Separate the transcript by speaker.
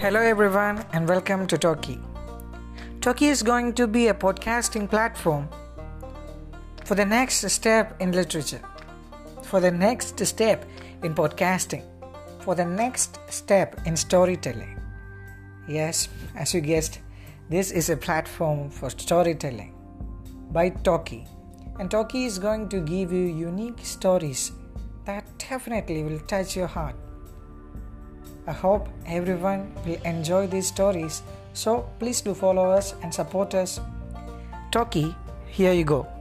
Speaker 1: Hello, everyone, and welcome to Talkey. Talkey is going to be a podcasting platform for the next step in literature, for the next step in podcasting, for the next step in storytelling. Yes, as you guessed, this is a platform for storytelling by Talkey. And Talkey is going to give you unique stories that definitely will touch your heart. I hope everyone will enjoy these stories. So please do follow us and support us. Talkey, here you go.